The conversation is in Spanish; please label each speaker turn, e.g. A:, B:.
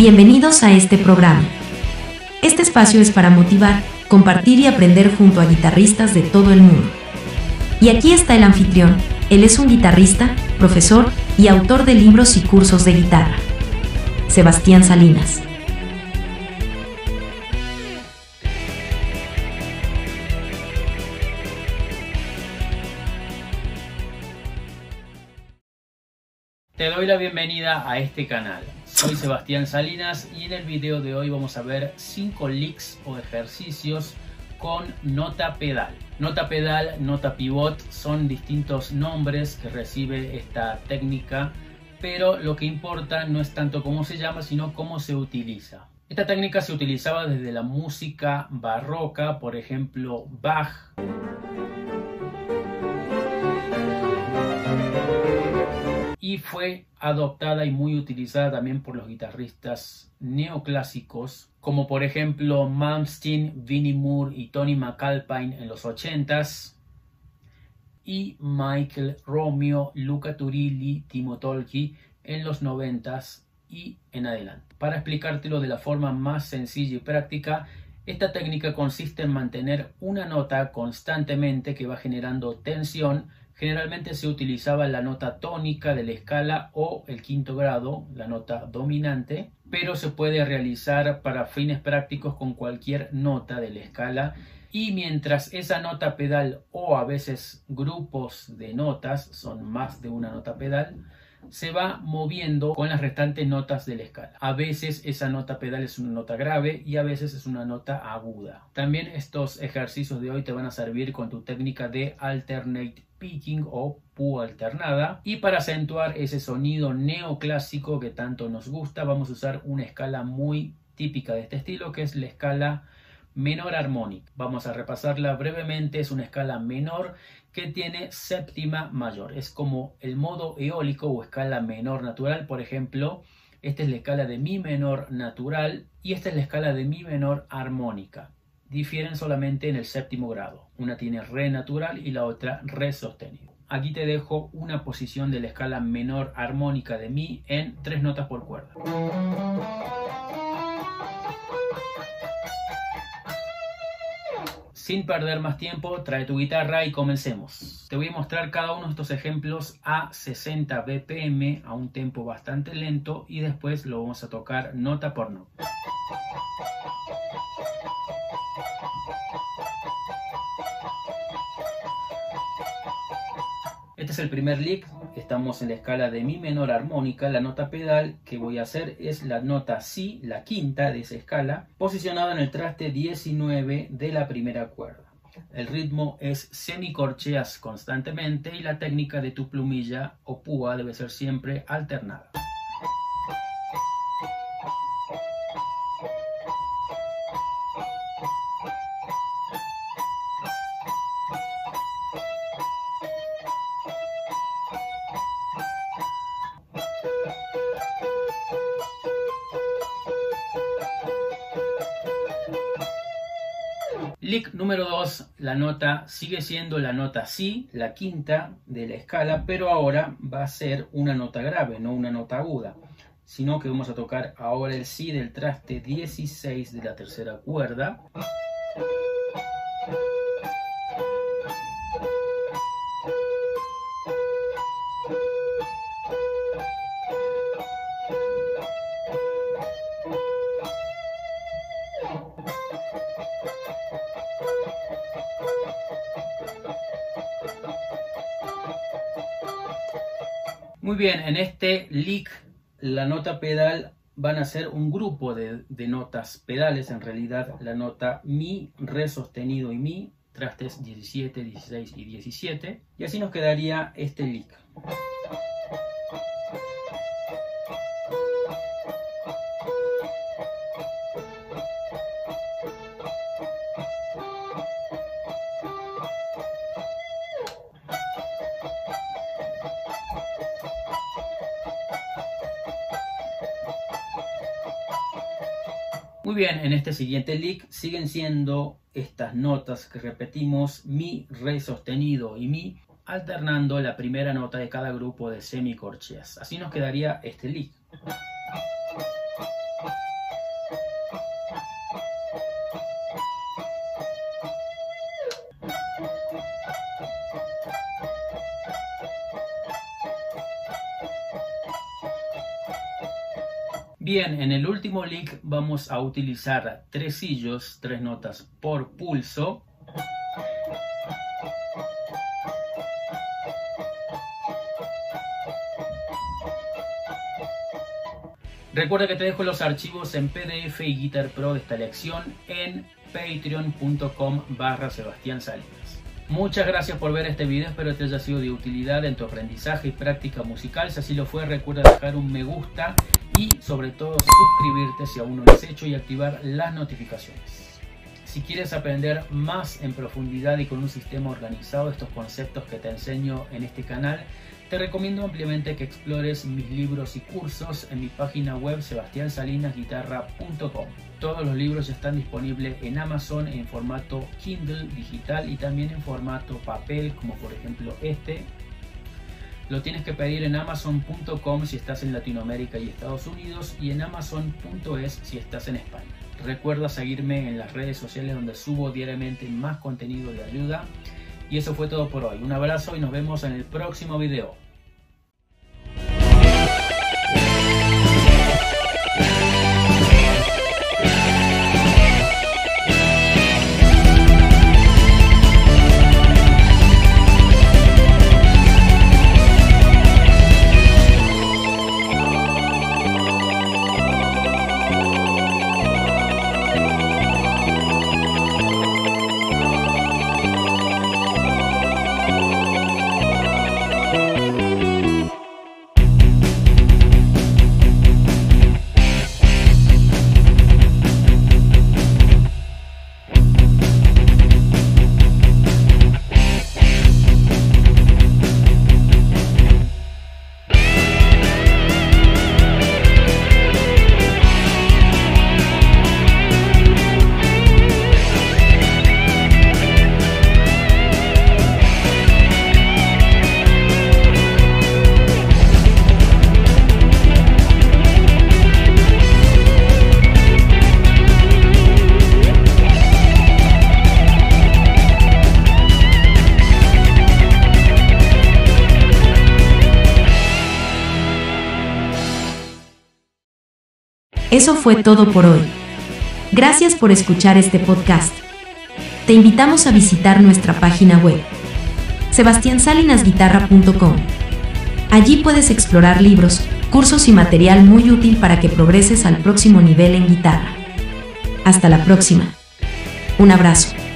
A: Bienvenidos a este programa. Este espacio es para motivar, compartir y aprender junto a guitarristas de todo el mundo. Y aquí está el anfitrión, él es un guitarrista, profesor y autor de libros y cursos de guitarra. Sebastián Salinas.
B: Te doy la bienvenida a este canal. Soy Sebastián Salinas y en el video de hoy vamos a ver 5 licks o ejercicios con nota pedal. Nota pedal, nota pivot son distintos nombres que recibe esta técnica, pero lo que importa no es tanto cómo se llama, sino cómo se utiliza. Esta técnica se utilizaba desde la música barroca, por ejemplo Bach. Y fue adoptada y muy utilizada también por los guitarristas neoclásicos, como por ejemplo Malmsteen, Vinnie Moore y Tony McAlpine en los 80s, y Michael Romeo, Luca Turilli, Timo Tolki en los 90s y en adelante. Para explicártelo de la forma más sencilla y práctica, esta técnica consiste en mantener una nota constantemente que va generando tensión Generalmente se utilizaba la nota tónica de la escala o el quinto grado, la nota dominante, pero se puede realizar para fines prácticos con cualquier nota de la escala. Y mientras esa nota pedal o a veces grupos de notas, son más de una nota pedal, se va moviendo con las restantes notas de la escala. A veces esa nota pedal es una nota grave y a veces es una nota aguda. También estos ejercicios de hoy te van a servir con tu técnica de alternate picking o pu alternada y para acentuar ese sonido neoclásico que tanto nos gusta vamos a usar una escala muy típica de este estilo que es la escala menor armónica. Vamos a repasarla brevemente, es una escala menor que tiene séptima mayor. Es como el modo eólico o escala menor natural, por ejemplo, esta es la escala de mi menor natural y esta es la escala de mi menor armónica. Difieren solamente en el séptimo grado. Una tiene re natural y la otra re sostenido. Aquí te dejo una posición de la escala menor armónica de mi en tres notas por cuerda. Sin perder más tiempo, trae tu guitarra y comencemos. Te voy a mostrar cada uno de estos ejemplos a 60 BPM, a un tempo bastante lento, y después lo vamos a tocar nota por nota. Este es el primer lick, estamos en la escala de mi menor armónica, la nota pedal que voy a hacer es la nota si, la quinta de esa escala, posicionada en el traste 19 de la primera cuerda. El ritmo es semicorcheas constantemente y la técnica de tu plumilla o púa debe ser siempre alternada. Lick número 2, la nota sigue siendo la nota Si, la quinta de la escala, pero ahora va a ser una nota grave, no una nota aguda, sino que vamos a tocar ahora el Si del traste 16 de la tercera cuerda. Muy bien, en este lick la nota pedal van a ser un grupo de, notas pedales, en realidad la nota mi, re sostenido y mi, trastes 17, 16 y 17, y así nos quedaría este lick. Muy bien, en este siguiente lick siguen siendo estas notas que repetimos mi, re sostenido y mi, alternando la primera nota de cada grupo de semicorcheas. Así nos quedaría este lick. Bien, en el último lick vamos a utilizar tresillos, tres notas por pulso. Recuerda que te dejo los archivos en PDF y Guitar Pro de esta lección en patreon.com barra Sebastián Salinas. Muchas gracias por ver este video, espero te haya sido de utilidad en tu aprendizaje y práctica musical. Si así lo fue, recuerda dejar un me gusta y sobre todo suscribirte si aún no lo has hecho y activar las notificaciones. Si quieres aprender más en profundidad y con un sistema organizado estos conceptos que te enseño en este canal, te recomiendo ampliamente que explores mis libros y cursos en mi página web sebastiansalinasguitarra.com. Todos los libros están disponibles en Amazon en formato Kindle digital y también en formato papel, como por ejemplo este. Lo tienes que pedir en amazon.com si estás en Latinoamérica y Estados Unidos y en amazon.es si estás en España. Recuerda seguirme en las redes sociales donde subo diariamente más contenido de ayuda y eso fue todo por hoy. Un abrazo y nos vemos en el próximo video.
A: Eso fue todo por hoy. Gracias por escuchar este podcast. Te invitamos a visitar nuestra página web, sebastiansalinasguitarra.com. Allí puedes explorar libros, cursos y material muy útil para que progreses al próximo nivel en guitarra. Hasta la próxima. Un abrazo.